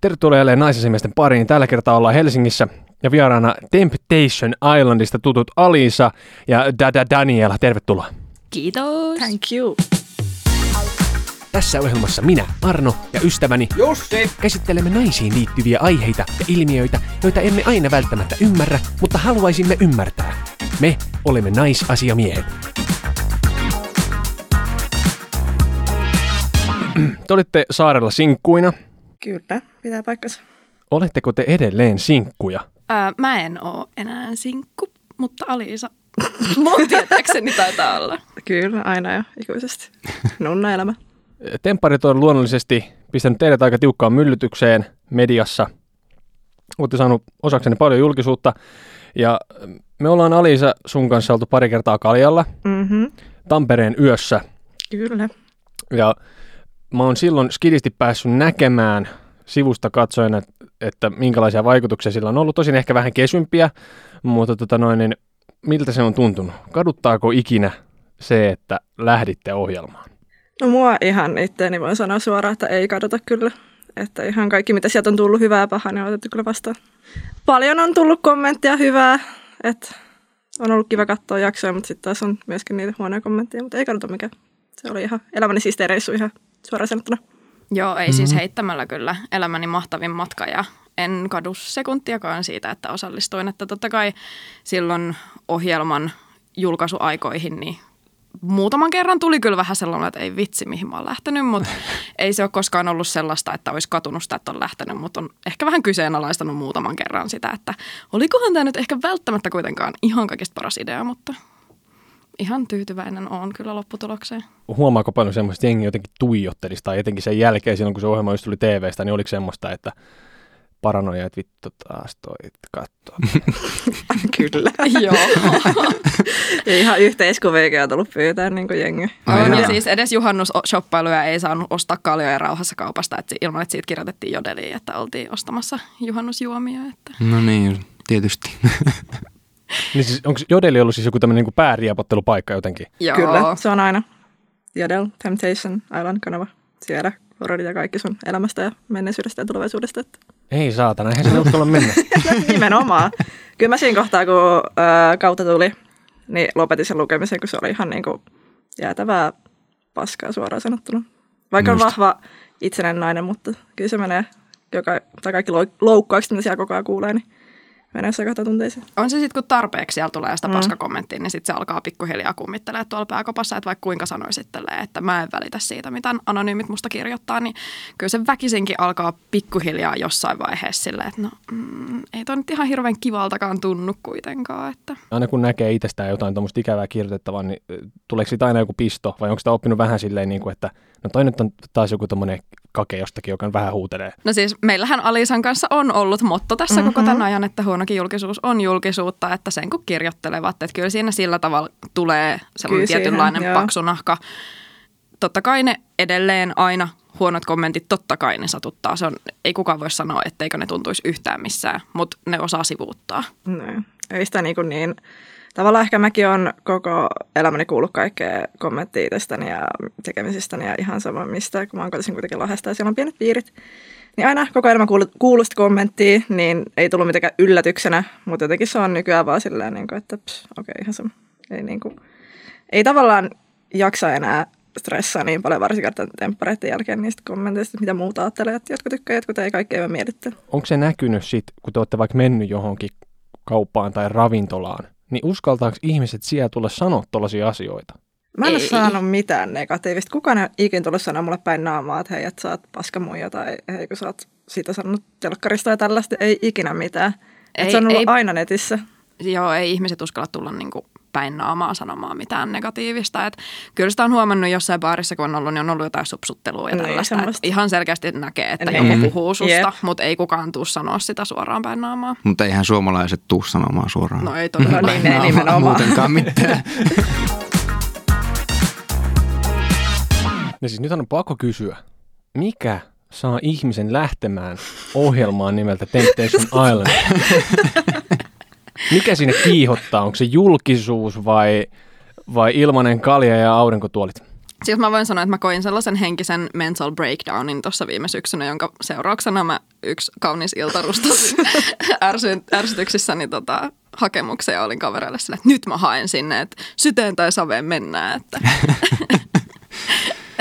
Tervetuloa jälleen naisesimiesten pariin. Tällä kertaa ollaan Helsingissä ja vieraana Temptation Islandista tutut Alisa ja Dada Daniela. Tervetuloa. Kiitos. Thank you. Tässä ohjelmassa minä, Arno ja ystäväni Jussi! käsittelemme naisiin liittyviä aiheita ja ilmiöitä, joita emme aina välttämättä ymmärrä, mutta haluaisimme ymmärtää. Me olemme naisasiamiehet. Te olitte saarella sinkkuina. Kyllä, pitää paikkansa. Oletteko te edelleen sinkkuja? Ää, mä en oo enää sinkku, mutta Aliisa mun tietääkseni taitaa olla. Kyllä, aina ja ikuisesti. Nunna elämä. Tempparit on luonnollisesti pistänyt teidät aika tiukkaan myllytykseen mediassa. Olette saanut osaksenne paljon julkisuutta. Ja me ollaan Alisa sun kanssa oltu pari kertaa Kaljalla Mm-hmm. Tampereen yössä. Kyllä. Ja mä oon silloin skidisti päässyt näkemään sivusta katsoen, että, että minkälaisia vaikutuksia sillä on ollut. Tosin ehkä vähän kesympiä, mutta tota noin, niin miltä se on tuntunut? Kaduttaako ikinä se, että lähditte ohjelmaan? No mua ihan itteeni voin sanoa suoraan, että ei kadota kyllä. Että ihan kaikki, mitä sieltä on tullut hyvää ja pahaa, niin on otettu kyllä vastaan. Paljon on tullut kommenttia hyvää, että on ollut kiva katsoa jaksoja, mutta sitten taas on myöskin niitä huonoja kommentteja, mutta ei kadota mikään. Se oli ihan elämäni siistiä reissu ihan suoraan sanottuna. Joo, ei siis heittämällä kyllä elämäni mahtavin matka ja en kadu sekuntiakaan siitä, että osallistuin. Että totta kai silloin ohjelman julkaisuaikoihin niin muutaman kerran tuli kyllä vähän sellainen, että ei vitsi mihin mä oon lähtenyt, mutta ei se ole koskaan ollut sellaista, että olisi katunut sitä, että on lähtenyt, mutta on ehkä vähän kyseenalaistanut muutaman kerran sitä, että olikohan tämä nyt ehkä välttämättä kuitenkaan ihan kaikista paras idea, mutta ihan tyytyväinen on kyllä lopputulokseen. Huomaako paljon semmoista, jengi jotenkin tuijottelisi tai etenkin sen jälkeen silloin, kun se ohjelma just tuli TVstä, niin oliko semmoista, että paranoja, että vittu taas toi katsoa. kyllä. Joo. Ihan yhteiskuviakin on tullut pyytää niin kuin jengi. Ai On, ja siis edes juhannusshoppailuja ei saanut ostaa kaljoja rauhassa kaupasta, että ilman, että siitä kirjoitettiin jodeliin, että oltiin ostamassa juhannusjuomia. Että. No niin, tietysti. niin siis onko Jodeli ollut siis joku tämmöinen niin pääriapottelupaikka jotenkin? Joo. Kyllä, se on aina. Jodel, Temptation Island-kanava. Siellä rodit ja kaikki sun elämästä ja menneisyydestä ja tulevaisuudesta. Että Ei saatana, eihän se uskalla mennä. Nimenomaan. Kyllä mä siinä kohtaa, kun ää, kautta tuli, niin lopetin sen lukemisen, kun se oli ihan niin kuin jäätävää paskaa suoraan sanottuna. Vaikka on Just. vahva itsenäinen nainen, mutta kyllä se menee joka, tai kaikki lou- loukkaukset, mitä siellä koko ajan kuulee, niin menee jossain kohtaa tunteisiin. On se sitten, kun tarpeeksi siellä tulee sitä Mm. paskakommenttia, niin sitten se alkaa pikkuhiljaa kummittelemaan tuolla pääkopassa, että vaikka kuinka sanoisit tälleen, että mä en välitä siitä, mitä anonyymit musta kirjoittaa, niin kyllä se väkisinkin alkaa pikkuhiljaa jossain vaiheessa silleen, että no mm, ei toi nyt ihan hirveän kivaltakaan tunnu kuitenkaan, että Aina kun näkee itsestään jotain tuommoista ikävää kirjoitettavaa, niin tuleeko siitä aina joku pisto vai onko sitä oppinut vähän silleen, niin kuin, että no toi nyt on taas joku tommonen kake jostakin, joka vähän huutelee. No siis meillähän Alisan kanssa on ollut motto tässä mm-hmm. koko tämän ajan, että huonokin julkisuus on julkisuutta, että sen kun kirjoittelevat, että kyllä siinä sillä tavalla tulee sellainen Kyllä tietynlainen siihen, joo. paksu nahka. Totta kai ne edelleen aina huonot kommentit, totta kai ne satuttaa. Se on, ei kukaan voi sanoa, etteikö ne tuntuisi yhtään missään, mutta ne osaa sivuuttaa. No, ei sitä niin, kuin niin. Tavallaan ehkä mäkin on koko elämäni kuullut kaikkea kommenttia itsestäni ja tekemisistäni ja ihan sama mistä, kun mä oon kotisin kuitenkin Lahdesta ja siellä on pienet piirit. Niin aina koko kuullut sitä kommenttia, niin ei tullut mitenkään yllätyksenä, mutta jotenkin se on nykyään vaan silleen, niin kuin, että okei, okay, ihan sama. Ei, niin kuin, ei tavallaan jaksa enää stressaa niin paljon, varsinkaan tämän temppareiden jälkeen niistä kommenteista, mitä muuta ajattelee, että jotkut tykkää, jotkut ei, kaikki ei mielittele. Onko se näkynyt sit, kun te olette vaikka mennyt johonkin kauppaan tai ravintolaan, niin uskaltaako ihmiset siellä tulla sanoa tollaisia asioita? Mä en ole Ei. saanut mitään negatiivista. Kukaan ei ole ikinä tullut sanoa mulle päin naamaa, että hei, että sä oot paskamuija tai hei, kun sä oot siitä sanonut telkkarista ja tällaista. Ei ikinä mitään. Ei, Ei- se on ollut ei- aina netissä. Joo, ei ihmiset uskalla tulla niinku päin naamaa sanomaan mitään negatiivista. Et kyllä sitä on huomannut jossain baarissa, kun on ollut, niin on ollut jotain supsuttelua ja Niin, tällaista. Et semmoista. ihan selkeästi näkee, että Niin. joku puhuu susta, Jep. mutta ei kukaan tuu sanoa sitä suoraan päin naamaa. Mutta eihän suomalaiset tuu sanomaan suoraan. No ei todella. No niin, ei No, nimenomaan. Muutenkaan mitään. Ja siis nyt on pakko kysyä, mikä saa ihmisen lähtemään ohjelmaan nimeltä Temptation Island? Mikä sinne kiihottaa? Onko se julkisuus vai, vai ilmanen kalja ja aurinkotuolit? Siis mä voin sanoa, että mä koin sellaisen henkisen mental breakdownin tuossa viime syksynä, jonka seurauksena mä yksi kaunis ilta rustasin ärsy, ärsytyksissäni tota, hakemuksia ja olin kavereille sille, että nyt mä haen sinne, että syteen tai saveen mennään. Että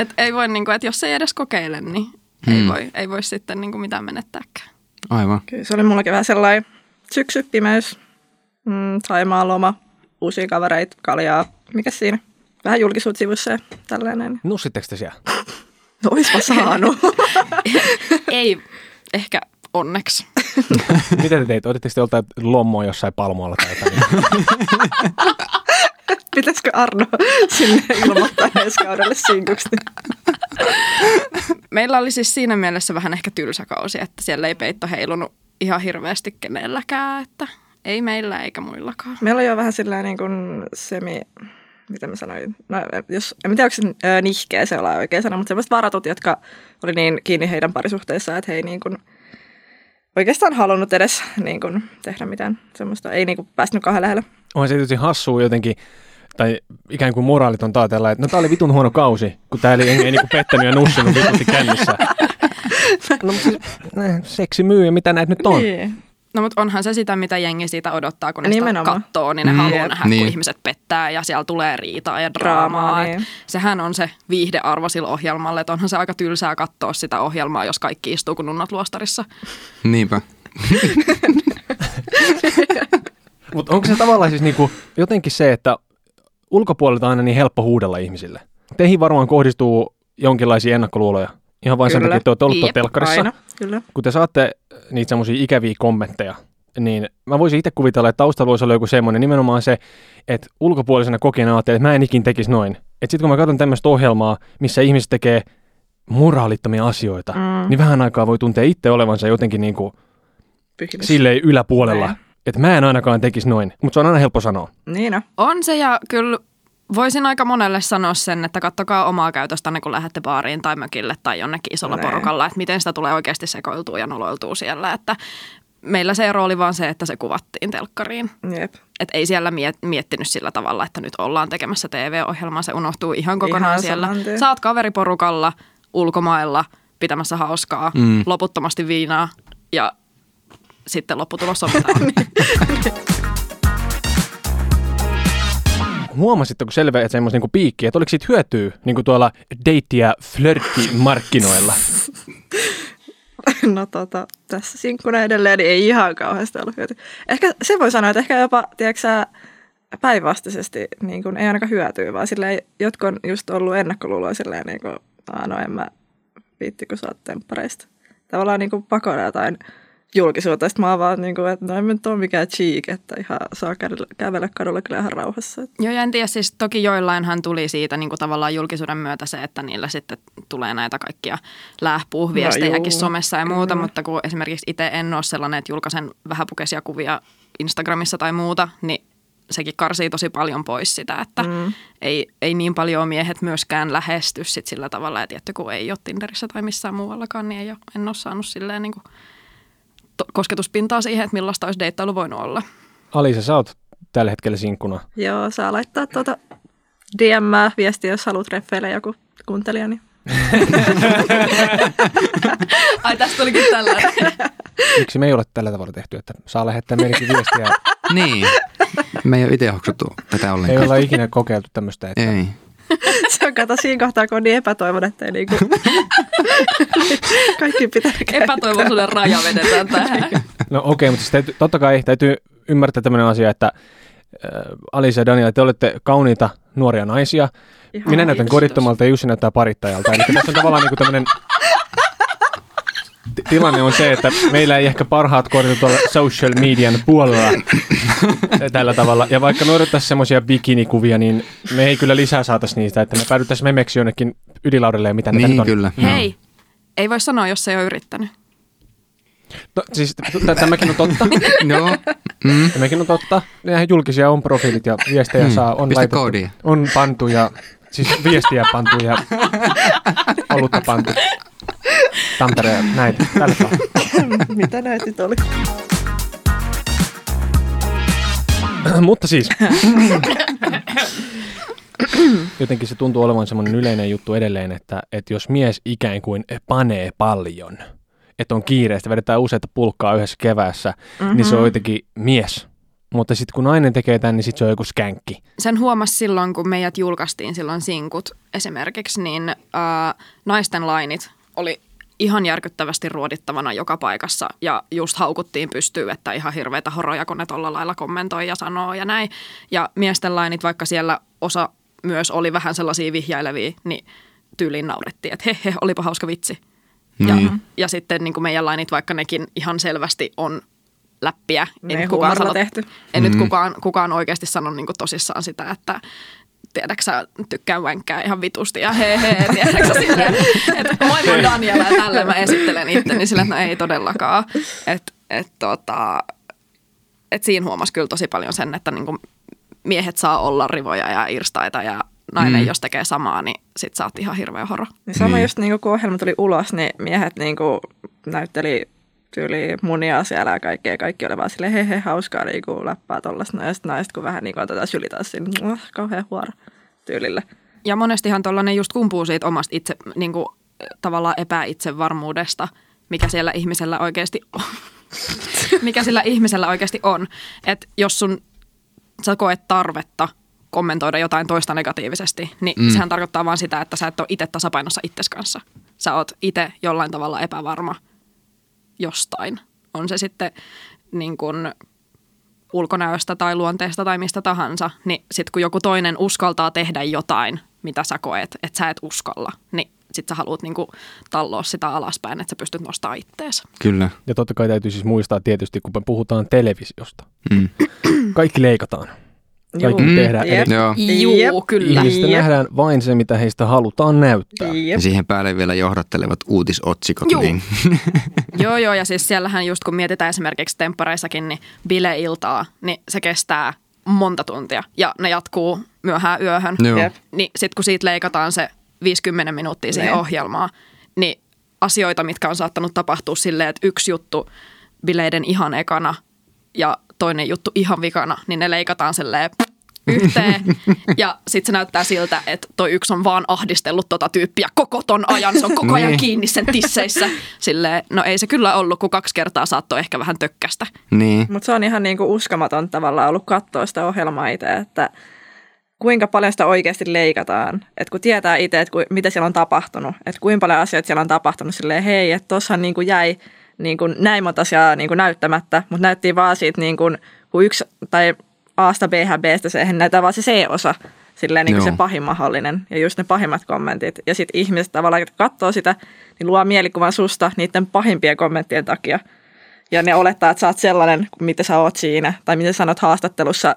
et ei voi, niin kuin, että jos ei edes kokeile, niin ei, Hmm. voi, ei voi sitten niin kuin mitään menettääkään. Aivan. Kyllä se oli mullakin vähän sellainen syksy, pimeys, mm, Saimaan loma, uusia kavereita, kaljaa, mikä siinä? Vähän julkisuut sivussa ja tällainen. Nussitteko te siellä? No oispa saanut. ei ehkä onneksi. Mitä te teitte? Otitteko te joltain lommoa jossain palmoilla tai jotain? Pitäisikö Arno sinne ilmoittaa ensi kaudelle sinkuksi? Meillä oli siis siinä mielessä vähän ehkä tylsä kausi, että siellä ei peitto heilunut ihan hirveästi kenelläkään, että ei meillä eikä muillakaan. Meillä on jo vähän sillä niin kuin semi, mitä mä sanoin, no jos, en tiedä, onko se nihkeä se olla oikea sana, mutta sellaiset varatut, jotka oli niin kiinni heidän parisuhteissaan, että he ei niin kuin oikeastaan halunnut edes niin kuin tehdä mitään semmoista, ei niin kuin päässyt kahden lähelle. On se tietysti hassua jotenkin, tai ikään kuin moraaliton taatella, että no tää oli vitun huono kausi, kun tää ei, ei niinku pettänyt ja nussinut vitusti kännissä. No siis, eh, seksi myy ja mitä näitä nyt on? Niin. No mutta onhan se sitä, mitä jengi siitä odottaa, kun ne sitä katsoo, niin ne Mm. haluaa nähdä, kun Niin. ihmiset pettää ja siellä tulee riitaa ja draamaa. Draamaa, niin. Sehän on se viihdearvo sillä ohjelmalle, että onhan se aika tylsää katsoa sitä ohjelmaa, jos kaikki istuu kuin nunnat luostarissa. Niinpä. Mutta onko se tavallaan siis niinku jotenkin se, että ulkopuolelta on aina niin helppo huudella ihmisille? Teihin varmaan kohdistuu jonkinlaisia ennakkoluuloja. Ihan vain sen takia, että te olette ollut Jep, telkkarissa. Aina, kyllä. Kun te saatte niitä semmoisia ikäviä kommentteja, niin mä voisin itse kuvitella, että taustalla voisi olla joku semmoinen nimenomaan se, että ulkopuolisena kokijana ajattelee, että mä en ikin tekisi noin. Että sitten kun mä katson tämmöistä ohjelmaa, missä ihmiset tekee moraalittomia asioita, Mm. mm. niin vähän aikaa voi tuntea itse olevansa jotenkin niin kuin Pyhimys. silleen yläpuolella. Näin. Että mä en ainakaan tekisi noin, mutta se on aina helppo sanoa. Niin on. On se ja kyllä voisin aika monelle sanoa sen, että kattokaa omaa käytöstänne, kun lähdette baariin tai mökille tai jonnekin isolla Näin. porukalla, että miten sitä tulee oikeasti sekoiltua ja noloiltua siellä. Että meillä se ero oli vaan se, että se kuvattiin telkkariin. Jep. Et ei siellä miet- miettinyt sillä tavalla, että nyt ollaan tekemässä TV-ohjelmaa, se unohtuu ihan kokonaan Ihan siellä. Saat kaveriporukalla ulkomailla pitämässä hauskaa, Mm. loputtomasti viinaa ja sitten lopputulos sovitaan. Huomasitteko kun selvä, että semmoista niinku piikkiä, että oliko siitä hyötyä niinku tuolla deitti- ja flirttimarkkinoilla? No tota, tässä sinkkuna edelleen niin ei ihan kauheasti ollut hyötyä. Ehkä se voi sanoa, että ehkä jopa, tiedätkö päinvastaisesti niin kuin, ei ainakaan hyötyä, vaan silleen, jotkut on just ollut ennakkoluuloja silleen, niin kuin, no en mä viitti, kun sä oot temppareista. Tavallaan niin kuin pakona jotain julkisuutta. Sitten mä oon vaan, niin kuin, että no en nyt ole mikään cheek, että ihan saa kävellä, kävellä kadulla kyllä ihan rauhassa. Joo, ja en tiedä, siis toki joillainhan tuli siitä niin kuin tavallaan julkisuuden myötä se, että niillä sitten tulee näitä kaikkia lähpuuviestejäkin juu, somessa ja muuta, kyllä. mutta kun esimerkiksi itse en ole sellainen, että julkaisen vähäpukeisia kuvia Instagramissa tai muuta, niin sekin karsii tosi paljon pois sitä, että mm. ei, ei niin paljon miehet myöskään lähesty sit sillä tavalla, että kun ei ole Tinderissä tai missään muuallakaan, niin ei ole, en ole saanut silleen niin kuin to- kosketuspintaa siihen, että millaista olisi deittailu voinut olla. Alisa, sä oot tällä hetkellä sinkkuna. Joo, saa laittaa tuota DM viestiä, jos haluat treffeille joku kuuntelija, niin Ai tästä tulikin tällainen. Miksi me ei ole tällä tavalla tehty, että saa lähettää meillekin viestiä. Niin. Me ei ole itse hoksuttu tätä ei ollenkaan. olla ikinä kokeiltu tämmöistä. Että Ei. se on kato siinä kohtaa, kun on niin epätoivon, että ei niinku... kaikki pitää käyttää. Epätoivoisuuden raja vedetään tähän. No okei, okay, mutta siis täytyy, totta kai täytyy ymmärtää tämmöinen asia, että äh, Alisa ja Daniela, te olette kauniita nuoria naisia. Ihan Minä näytän kodittomalta ja Jussi näyttää parittajalta. Eli tässä on tavallaan niin tämmöinen tilanne on se, että meillä ei ehkä parhaat kortit tuolla social median puolella tällä tavalla. Ja vaikka me odottaisiin semmoisia bikinikuvia, niin me ei kyllä lisää saataisi niistä, että me päädyttäisiin memeksi jonnekin ydinlaudelle ja mitä näitä Niin on. kyllä. Hei, ei voi sanoa, jos ei ole yrittänyt. No, siis tämäkin on totta. Joo. Mm. Tämäkin on totta. Nehän julkisia on profiilit ja viestejä Hmm. saa, on Pistä laitettu. koodia. On pantu ja, siis viestiä pantu ja olutta pantu. Tampere ja näitä. Tällä tavalla. Mitä näitä nyt oli? Mutta siis, jotenkin se tuntuu olevan semmoinen yleinen juttu edelleen, että, että jos mies ikään kuin panee paljon, että on kiireistä, vedetään useita pulkkaa yhdessä keväässä, mm-hmm. niin se on jotenkin mies. Mutta sitten kun nainen tekee tämän, niin sitten se on joku skänkki. Sen huomasi silloin, kun meidät julkaistiin silloin sinkut esimerkiksi, niin ää, naisten lainit oli ihan järkyttävästi ruodittavana joka paikassa ja just haukuttiin pystyy, että ihan hirveitä horoja, kun ne tolla lailla kommentoi ja sanoo ja näin. Ja miesten lainit, vaikka siellä osa myös oli vähän sellaisia vihjailevia, niin tyyliin naurettiin, että he, he olipa hauska vitsi. Ja, Niin. ja sitten niin kuin meidän lainit, vaikka nekin ihan selvästi on läppiä. Ne ei kukaan sano, tehty. en Mm. nyt kukaan, kukaan oikeasti sano niin kuin tosissaan sitä, että tiedätkö sä, tykkään vänkkää ihan vitusti ja hei hei, tiedätkö sä silleen, että moi mä oon Daniela ja tälle mä esittelen itteni sillä, että no ei todellakaan. Että et, tota, et siinä huomasi kyllä tosi paljon sen, että niin kuin miehet saa olla rivoja ja irstaita ja nainen, Mm. jos tekee samaa, niin sit sä oot ihan hirveä horo. Niin sama Niin. just niin kun ohjelma tuli ulos, niin miehet niin näytteli tyyli munia siellä ja kaikkea. Kaikki oli vaan silleen, hei hei, hauskaa niin kuin läppää tollasta. No, sitten naiset, kun vähän niin kuin otetaan syli taas sinne, "Muah, kauhean huoro tyylillä. Ja monestihan tuollainen just kumpuu siitä omasta itse, niin kuin, tavallaan epäitsevarmuudesta, mikä siellä ihmisellä oikeasti on. mikä sillä ihmisellä oikeasti on. Että jos sun, sä koet tarvetta kommentoida jotain toista negatiivisesti, niin mm. Mm. sehän tarkoittaa vaan sitä, että sä et ole itse tasapainossa itses kanssa. Sä oot itse jollain tavalla epävarma jostain. On se sitten niin kuin ulkonäöstä tai luonteesta tai mistä tahansa, niin sitten kun joku toinen uskaltaa tehdä jotain, mitä sä koet, että sä et uskalla, niin sit sä haluat niinku talloa sitä alaspäin, että sä pystyt nostamaan ittees. Kyllä. Ja totta kai täytyy siis muistaa tietysti, kun me puhutaan televisiosta. Mm. Kaikki leikataan. Kaikki Juu. tehdään. Jep. Eli Joo. Kyllä. ihmisistä Jep. nähdään vain se, mitä heistä halutaan näyttää. Ja Jep. siihen päälle vielä johdattelevat uutisotsikot. Juu. Niin. Joo, joo, ja siis siellähän just kun mietitään esimerkiksi temppareissakin, niin bileiltaa, niin se kestää monta tuntia ja ne jatkuu myöhään yöhön. Joo. Jep. Niin sitten kun siitä leikataan se 50 minuuttia siihen Niin. ohjelmaan, niin asioita, mitkä on saattanut tapahtua silleen, että yksi juttu bileiden ihan ekana ja toinen juttu ihan vikana, niin ne leikataan silleen yhteen. Ja sitten se näyttää siltä, että toi yksi on vaan ahdistellut tota tyyppiä koko ton ajan. Se on koko ajan Niin. kiinni sen tisseissä. Silleen, no ei se kyllä ollut, kun kaksi kertaa saattoi ehkä vähän tökkästä. niin. Mutta se on ihan niin kuin uskomaton tavallaan ollut katsoa sitä ohjelmaa itse, että kuinka paljon sitä oikeasti leikataan. Että kun tietää itse, että ku, mitä siellä on tapahtunut, että kuinka paljon asioita siellä on tapahtunut silleen, hei, että tuossahan niin kuin jäi niin kuin näin monta asiaa niin kuin näyttämättä, mutta näyttiin vaan siitä niin kuin, kun yksi tai Asta B Bstä se näyttää vaan se C-osa, silleen niin kuin se pahin mahdollinen ja just ne pahimmat kommentit. Ja sitten ihmiset tavallaan, kun katsoo sitä, niin luo mielikuvan susta niiden pahimpien kommenttien takia. Ja ne olettaa, että sä oot sellainen, mitä sä oot siinä. Tai miten sanot haastattelussa,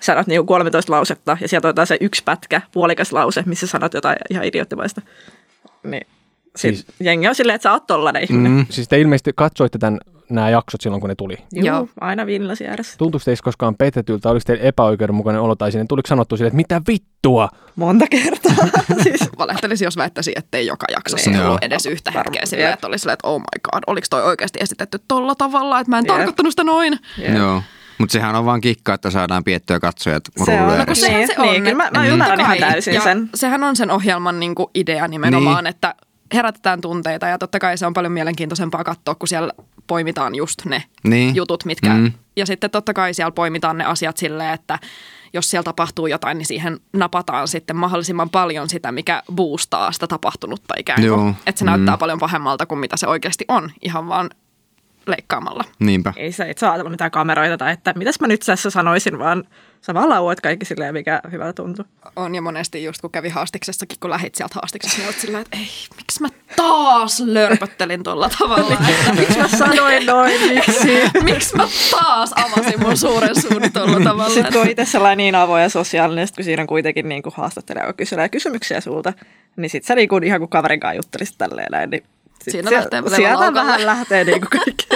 sanot niinku 13 lausetta ja sieltä otetaan se yksi pätkä, puolikas lause, missä sanot jotain ihan idioottimaista. Niin. Siis, Siis- jengi on silleen, että sä oot tollainen ihminen. Mm. Siis te ilmeisesti katsoitte tämän, nämä jaksot silloin, kun ne tuli. Juu, Joo. aina viinilasi ääressä. Tuntuuko teistä koskaan petetyltä? Oliko teillä epäoikeudenmukainen olo tai sinne? Tuliko sanottu sille, että mitä vittua? Monta kertaa. siis, Valehtelisi, jos väittäisi, ettei joka jaksossa Niin. ollut edes yhtä Varmaan, hetkeä silleen, jep. että oli silleen, että oh my god, oliko toi oikeasti esitetty tolla tavalla, että mä en Jep. tarkoittanut sitä noin. Joo. Mutta sehän on vaan kikka, että saadaan piettyä katsojat Se on, no. Sehän Niin, se on. niin, kyllä mä- mä että ymmärrän ihan täysin ja sen. Sehän on sen ohjelman niin kuin idea nimenomaan, Niin. että herätetään tunteita ja totta kai se on paljon mielenkiintoisempaa katsoa, kun siellä poimitaan just ne Niin. jutut, mitkä... Mm. Ja sitten totta kai siellä poimitaan ne asiat silleen, että jos siellä tapahtuu jotain, niin siihen napataan sitten mahdollisimman paljon sitä, mikä boostaa sitä tapahtunutta ikään kuin. Joo. Että se näyttää Mm. paljon pahemmalta kuin mitä se oikeasti on, ihan vaan leikkaamalla. Niinpä. Ei sä et saa ajatella mitään kameroita tai että mitäs mä nyt tässä sanoisin, vaan sä vaan lauat kaikki silleen, mikä hyvältä tuntuu. On ja monesti just kun kävi haastiksessakin, kun lähit sieltä haastiksesta, niin olet silleen, että ei, miksi mä taas lörpöttelin tuolla tavalla. Miksi mä sanoin noin, miksi? miksi mä taas avasin mun suuren suun tuolla tavalla. Sitten kun on itse sellainen niin avoin ja sosiaalinen, kun siinä on kuitenkin niin kuin haastattelija, joka kyselee kysymyksiä sulta, niin sit sä niin kuin, ihan kuin kaverin kanssa juttelisit tälleen näin, niin Siinä siel- lähtee sieltä vähän lähtee niin kuin kaikki,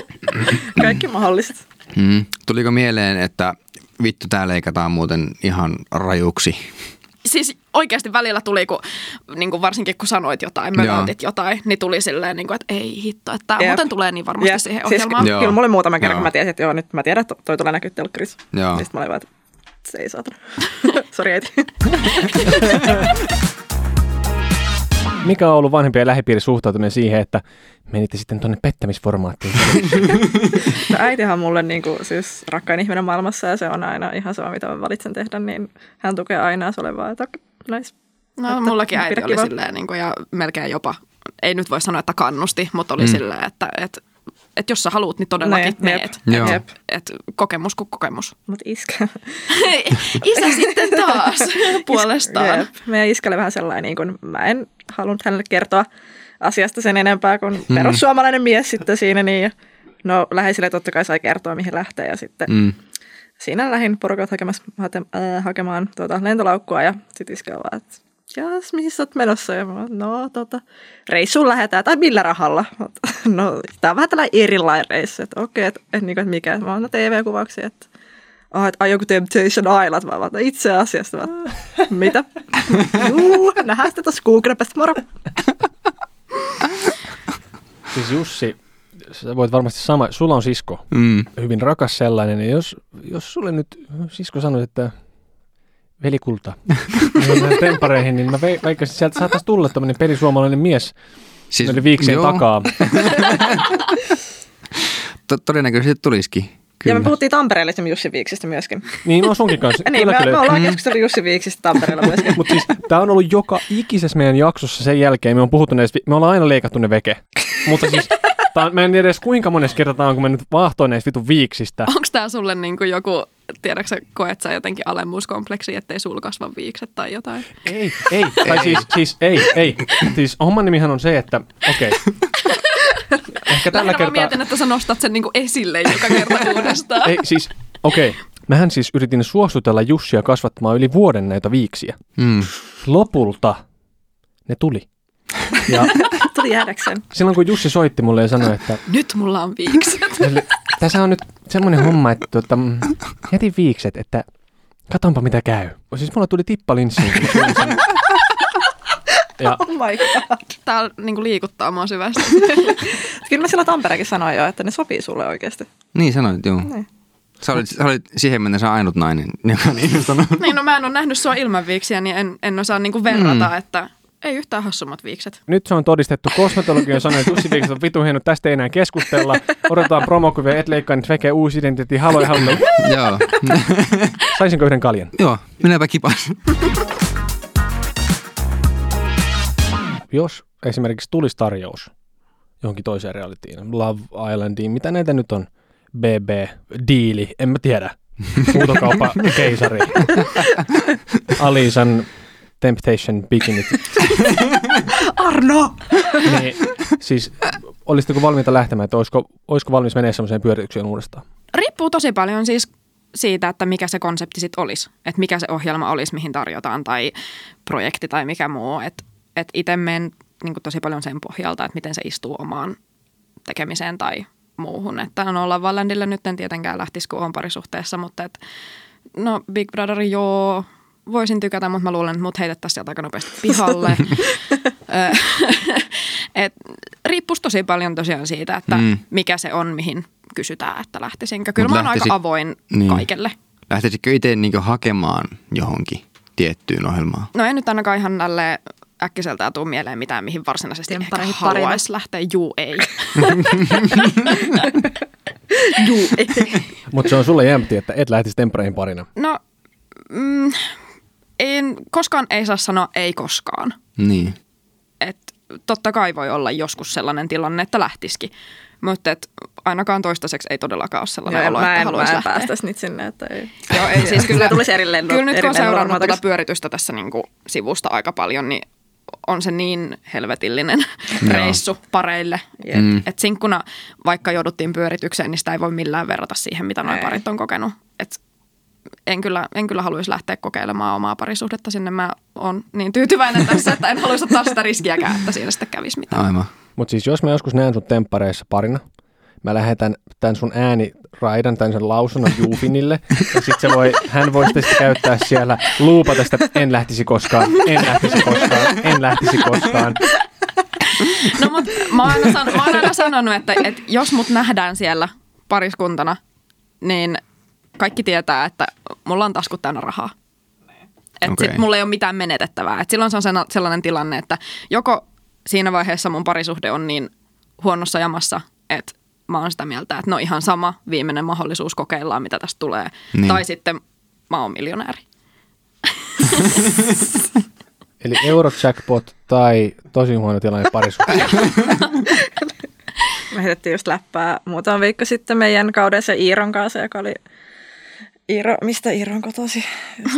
kaikki mahdolliset. Mm. Tuliko mieleen, että vittu tää leikataan muuten ihan rajuksi? Siis oikeasti välillä tuli, kun, niin kuin varsinkin kun sanoit jotain, möläytit jotain, niin tuli silleen, niin kuin, että ei hitto, että tämä muuten tulee niin varmasti Jep. siihen siis, ohjelmaan. Joo. Kyllä mulla oli muutama kerran, kun mä tiesin, että joo, nyt mä tiedän, että toi tulee näkyä telkkarissa. Joo. Niin sit mä olin vaan, että ei saatana. Sori äiti. Mikä on ollut vanhempien lähipiirin suhtautuminen siihen, että menitte sitten tuonne pettämisformaattiin? No äitihän on mulle niin kuin, siis rakkain ihminen maailmassa ja se on aina ihan sama, mitä mä valitsen tehdä, niin hän tukee aina se ole vaan, että nice. No Että mullakin äiti oli kiva. silleen niin kuin, ja melkein jopa, ei nyt voi sanoa, että kannusti, mutta oli mm. silleen, että, että, että jos sä haluat, niin todellakin jep. meet. Jep. Et kokemus kuin kokemus. Mut iskä. Isä sitten taas puolestaan. Jep. Meidän iskälle vähän sellainen, niin kuin, mä en halunnut hänelle kertoa asiasta sen enempää kuin Mm. perussuomalainen mies sitten siinä. Niin, ja no läheisille totta kai sai kertoa, mihin lähtee ja sitten Mm. siinä lähdin porukat hakemassa, hate, äh, hakemaan tuota lentolaukkua ja sitten iskä vaan, että jas, mihin sä oot menossa? Ja mä, oon, no tota, reissuun lähdetään, tai millä rahalla? No, tää on vähän tällainen erilainen reissu, että okei, että et, niin kuin, että mikä, mä oon no, TV-kuvauksia, että Oh, että ai joku Temptation Island, mä vaan, "No itse asiassa, mä, mitä? Juu, nähdään sitten tuossa Googlepesta, moro. siis Jussi, sä voit varmasti sama, sulla on sisko, Mm. hyvin rakas sellainen, ja jos, jos sulle nyt sisko sanoi, että velikulta, mennään tempareihin, niin mä ve- veikkasin, että sieltä saattaisi tulla tämmöinen perisuomalainen mies siis, Siis, viikseen joo, takaa. To- todennäköisesti tulisikin. Ja Kyllä. me puhuttiin Tampereellisen Jussi Viiksistä myöskin. Niin on sunkin kanssa. Ja niin, me, me ollaan keskustellut Jussi Viiksistä Tampereella myöskin. Mutta siis tämä on ollut joka ikisessä meidän jaksossa sen jälkeen. Me on puhuttu näistä, me ollaan aina leikattu ne veke. Mutta siis, tää on, mä en edes kuinka monessa kertaa on, kun mä nyt vaahtoin näistä vitun viiksistä. Onko tämä sulle niin kuin joku, tiedätkö sä, koet sä jotenkin alemmuuskompleksi, ettei sul kasva viikset tai jotain? Ei, ei. Tai siis, siis ei, ei. Siis homman nimihän on se, että okei. Ehkä tällä Lähinnä mä kertaa... mietin, että sä nostat sen niin kuin esille joka kerta uudestaan. Ei, siis, okei. Mähän siis yritin suostutella Jussia kasvattamaan yli vuoden näitä viiksiä. Mm. Lopulta ne tuli. Ja Tuli jäädäkseen. silloin kun Jussi soitti mulle ja sanoi, että Nyt mulla on viikset. Tässä on nyt semmoinen homma, että tuota, mm, jätin viikset, että katonpa mitä käy. Siis mulla tuli tippa linssiin. Ja Oh my god. Tää niin kuin liikuttaa mua syvästi. Kyllä mä silloin Tampereekin sanoin jo, että ne sopii sulle oikeasti. Niin sanoit, joo. Niin. Sä olit, sä olit siihen mennessä ainut nainen, joka on innostunut. niin, no mä en ole nähnyt sua ilman viiksiä, niin en, en osaa niin kuin verrata, mm. että ei yhtään hassummat viikset. nyt se on todistettu. Kosmetologi on sanonut, että Jussi Viikset on vitu hieno, tästä ei enää keskustella. Odotetaan promokuvia, et leikkaa nyt veke uusi identiteetti, haloi, haloi. joo. Saisinko yhden kaljan? joo, minäpä kipas. Jos esimerkiksi tulisi tarjous johonkin toiseen realityin, Love Islandiin, mitä näitä nyt on? BB, Diili, en mä tiedä. Huutokauppa, keisari. Alisan Temptation Bikinit. Arno! Niin, siis olisitteko valmiita lähtemään, että olisiko, olisiko valmis menemään semmoiseen pyöritykseen uudestaan? Riippuu tosi paljon siis siitä, että mikä se konsepti sitten olisi. Että mikä se ohjelma olisi, mihin tarjotaan tai projekti tai mikä muu. Että et itse menen niin tosi paljon sen pohjalta, että miten se istuu omaan tekemiseen tai muuhun. Että no olla Vallandille nyt en tietenkään lähtisi, kun on parisuhteessa, mutta et, no Big Brother joo, voisin tykätä, mutta mä luulen, että mut heitettäisiin sieltä aika nopeasti pihalle. Et, riippuisi tosi paljon tosiaan siitä, että Mm. mikä se on, mihin kysytään, että lähtisinkö. Kyllä Mut mä oon lähtisi- aika avoin Niin. kaikelle. Lähtisitkö itse niin hakemaan johonkin tiettyyn ohjelmaan? No ei nyt ainakaan ihan tälle äkkiseltään tuu mieleen mitään, mihin varsinaisesti ehkä Temppareihin parina. haluaisi lähteä. Juu, ei. Juu, ei. Mutta se on sulle jämpti, että et lähtisi tempereihin parina. No, mm, en, koskaan ei saa sanoa ei koskaan. Niin. Et totta kai voi olla joskus sellainen tilanne, että lähtisikin. Mutta et ainakaan toistaiseksi ei todellakaan ole sellainen Joo, olo, mä että en, haluaisi mä en lähteä. päästäisi niitä sinne, että ei. Joo, ei siis kyllä, tulisi eri kyllä nyt kun on seurannut takaisin. pyöritystä tässä niinku sivusta aika paljon, niin on se niin helvetillinen Joo. reissu pareille. Mm. Et sinkkuna, vaikka jouduttiin pyöritykseen, niin sitä ei voi millään verrata siihen, mitä noin Ei. parit on kokenut. Et en kyllä, en kyllä haluaisi lähteä kokeilemaan omaa parisuhdetta sinne. Mä oon niin tyytyväinen tässä, että en haluaisi ottaa sitä riskiäkään, että siinä sitten kävisi mitään. Aivan. Mutta siis jos mä joskus näen sun temppareissa parina, mä lähetän tämän sun ääni raidan tämän sen lausunnon Juufinille, ja sit se voi, hän voi sitten sitä käyttää siellä luupata sitä, en lähtisi koskaan, en lähtisi koskaan, en lähtisi koskaan. No mut mä oon aina, san- mä oon aina sanonut, että, että jos mut nähdään siellä pariskuntana, niin kaikki tietää, että mulla on taskut täynnä rahaa. Et Okei. sit mulla ei ole mitään menetettävää. Et silloin se on sellainen tilanne, että joko siinä vaiheessa mun parisuhde on niin huonossa jamassa, että mä oon sitä mieltä, että no ihan sama, viimeinen mahdollisuus kokeillaan, mitä tästä tulee. Niin. Tai sitten mä oon miljonääri. Eli Eurojackpot tai tosi huono tilanne parisuhteessa. Me heitettiin just läppää muutama viikko sitten meidän kaudessa Iiron kanssa, joka oli Iiro, mistä Iiro on kotosi?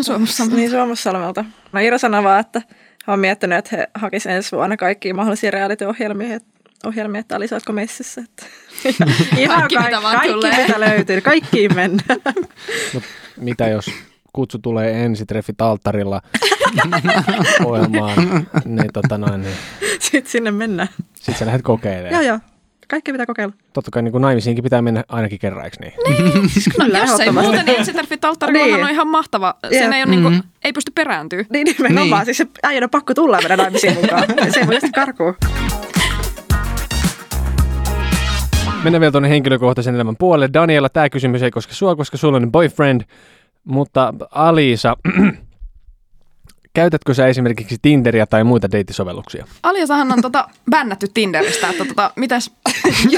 Suomussalmelta. Niin, Suomussalmelta. No Iiro sanoi vaan, että hän on miettinyt, että he hakisivat ensi vuonna kaikkia mahdollisia reality-ohjelmia, että ohjelmia, että Alisa, oletko messissä? Että, ihan Kaikki, mitä vaan kaikki, tulee. mitä löytyy, kaikkiin mennään. Mut mitä jos kutsu tulee ensitreffit alttarilla ohjelmaan, niin, tota noin, niin Sitten sinne mennään. sit sä lähdet kokeilemaan. Joo, joo. Kaikki pitää kokeilla. Totta kai niin kuin naimisiinkin pitää mennä ainakin kerran, eikö niin? Kyllä, Jos ei muuta, niin ensitreffit alttarillahan Niin. on ihan mahtava. Jep. ei, ole niinku, ei pysty perääntyä. Niin nimenomaan. Niin. Siis se äijän on pakko tulla ja mennä naimisiin mukaan. Se ei voi just karkuun. Mennään vielä tuonne henkilökohtaisen elämän puolelle. Daniela, tämä kysymys ei koske sua, koska sulla on boyfriend, mutta Alisa, käytätkö sä esimerkiksi Tinderia tai muita deittisovelluksia? Aliasahan on tota, bännätty Tinderistä, että tota, mitäs.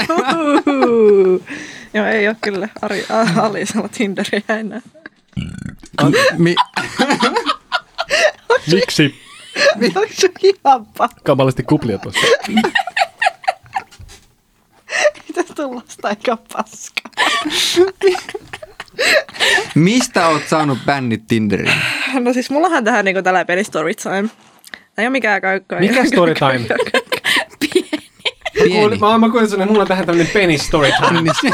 Joo, ei ole kyllä Ari, A- Alisalla Tinderiä enää. Mi- Miksi? Onko se ihan pakko? Kamalasti kuplia tuossa. Mitä tullasta eikä paska? Mistä oot saanut bännit Tinderiin? No siis mullahan tähän niinku tällä peli story time. Tämä ei ole mikään kaikkoa. Mikä story time? Pieni. Mä, mä kuulin, että mulla on tähän tämmönen penny story time. Niin se-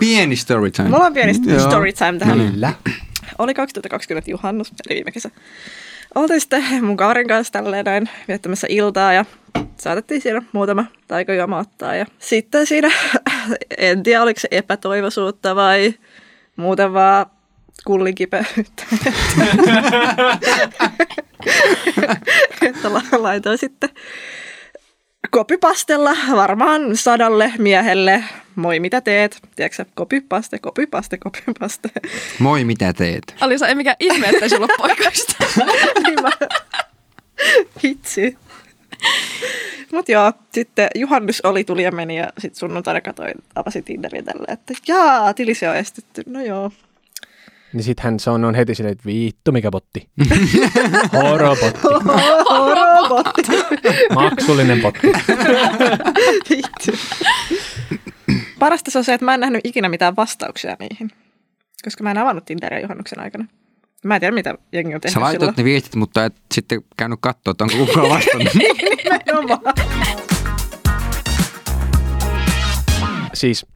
Pieni story time. Mulla on pieni Joo. story time tähän. Kyllä. Oli 2020 juhannus, eli viime kesä. Oltiin sitten mun kaverin kanssa tälleen näin viettämässä iltaa ja saatettiin siinä muutama taikajuoma ottaa. Ja sitten siinä, en tiedä oliko se epätoivoisuutta vai muuten vaan kullin kipeyttä. että la- laitoin sitten kopipastella varmaan sadalle miehelle. Moi, mitä teet? Tiedätkö kopipaste, kopipaste, kopipaste. Moi, mitä teet? Alisa, ei mikään ihme, että sulla on poikaista. Niin mä- Hitsi. Mut joo, sitten juhannus oli, tuli ja meni ja sitten sunnuntaina katsoin, avasin Tinderin tällä, että jaa, tilisi on estetty. No joo. Niin sit hän se on, on heti silleen, että vittu mikä botti. Horobotti. Robotti. Maksullinen. Hitsi. Parasta se on se, että mä en nähnyt ikinä mitään vastauksia niihin. Koska mä en avannut Tinderia juhannuksen aikana. Mä en tiedä, mitä jengi on tehnyt Sä laitoit ne viestit, mutta et sitten käynyt katsoa, että onko kukaan vastannut. Nimenomaan. Siis,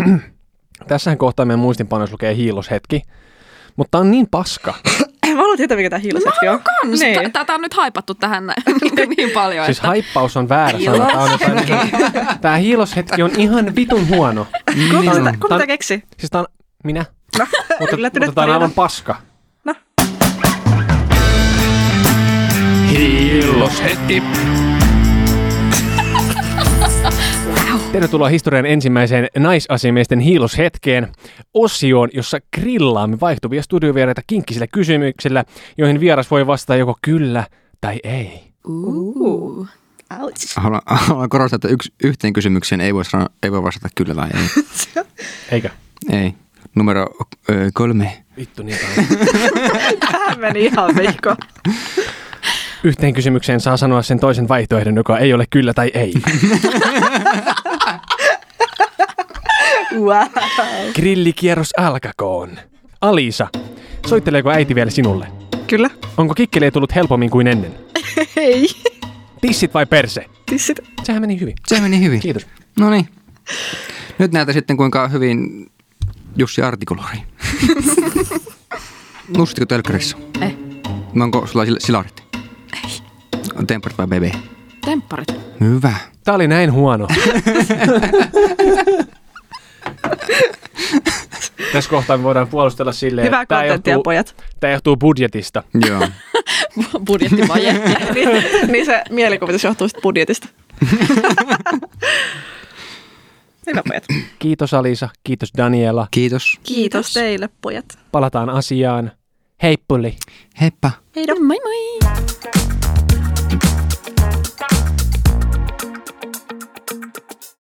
tässähän kohtaa meidän muistinpanoissa lukee hiiloshetki. Mutta on niin paska. Mä haluan tietää, mikä tää hiilosetki on. Kans, Niin. Tätä on nyt haipattu tähän näin, niin, niin paljon. Siis että... haippaus on väärä sana. Tää, on jotain, tää hiiloshetki on ihan vitun huono. Kuka Tää on- sitä, kuka keksi? Siis tää on minä. No, Mutta, mutta tää on aivan paska. No. Hiiloshetki. Tervetuloa historian ensimmäiseen naisasiamiesten hiiloshetkeen, osioon, jossa grillaamme vaihtuvia studiovieraita kinkkisillä kysymyksillä, joihin vieras voi vastata joko kyllä tai ei. Uh. Ouch. Haluan, haluan korostaa, että yksi, yhteen kysymykseen ei voi, sanoa, ei voi vastata kyllä tai ei. Eikö? Ei. Numero ö, kolme. Vittu niin. Tähän meni ihan viikko. Yhteen kysymykseen saa sanoa sen toisen vaihtoehdon, joka ei ole kyllä tai ei. Wow. Grillikierros alkakoon. Alisa, soitteleeko äiti vielä sinulle? Kyllä. Onko kikkeliä tullut helpommin kuin ennen? Hei. Tissit vai perse? Tissit. Sehän meni hyvin. Se meni hyvin. Kiitos. No niin. Nyt näitä sitten kuinka hyvin Jussi artikuloi. Nustiko telkkarissa? Ei. No Onko sulla sil- silarit? Ei. Temperat vai BB? Tempparit. Hyvä. Tää oli näin huono. Tässä kohtaa me voidaan puolustella silleen, Hyvää että kontenttia, johtuu, pojat. tää johtuu budjetista. Joo. Budjettivaje. niin, niin se mielikuvitus johtuu sitten budjetista. Hyvä pojat. Kiitos Alisa, kiitos Daniela. Kiitos. Kiitos teille pojat. Palataan asiaan. Heippuli. Heippa. Heidot. Moi moi!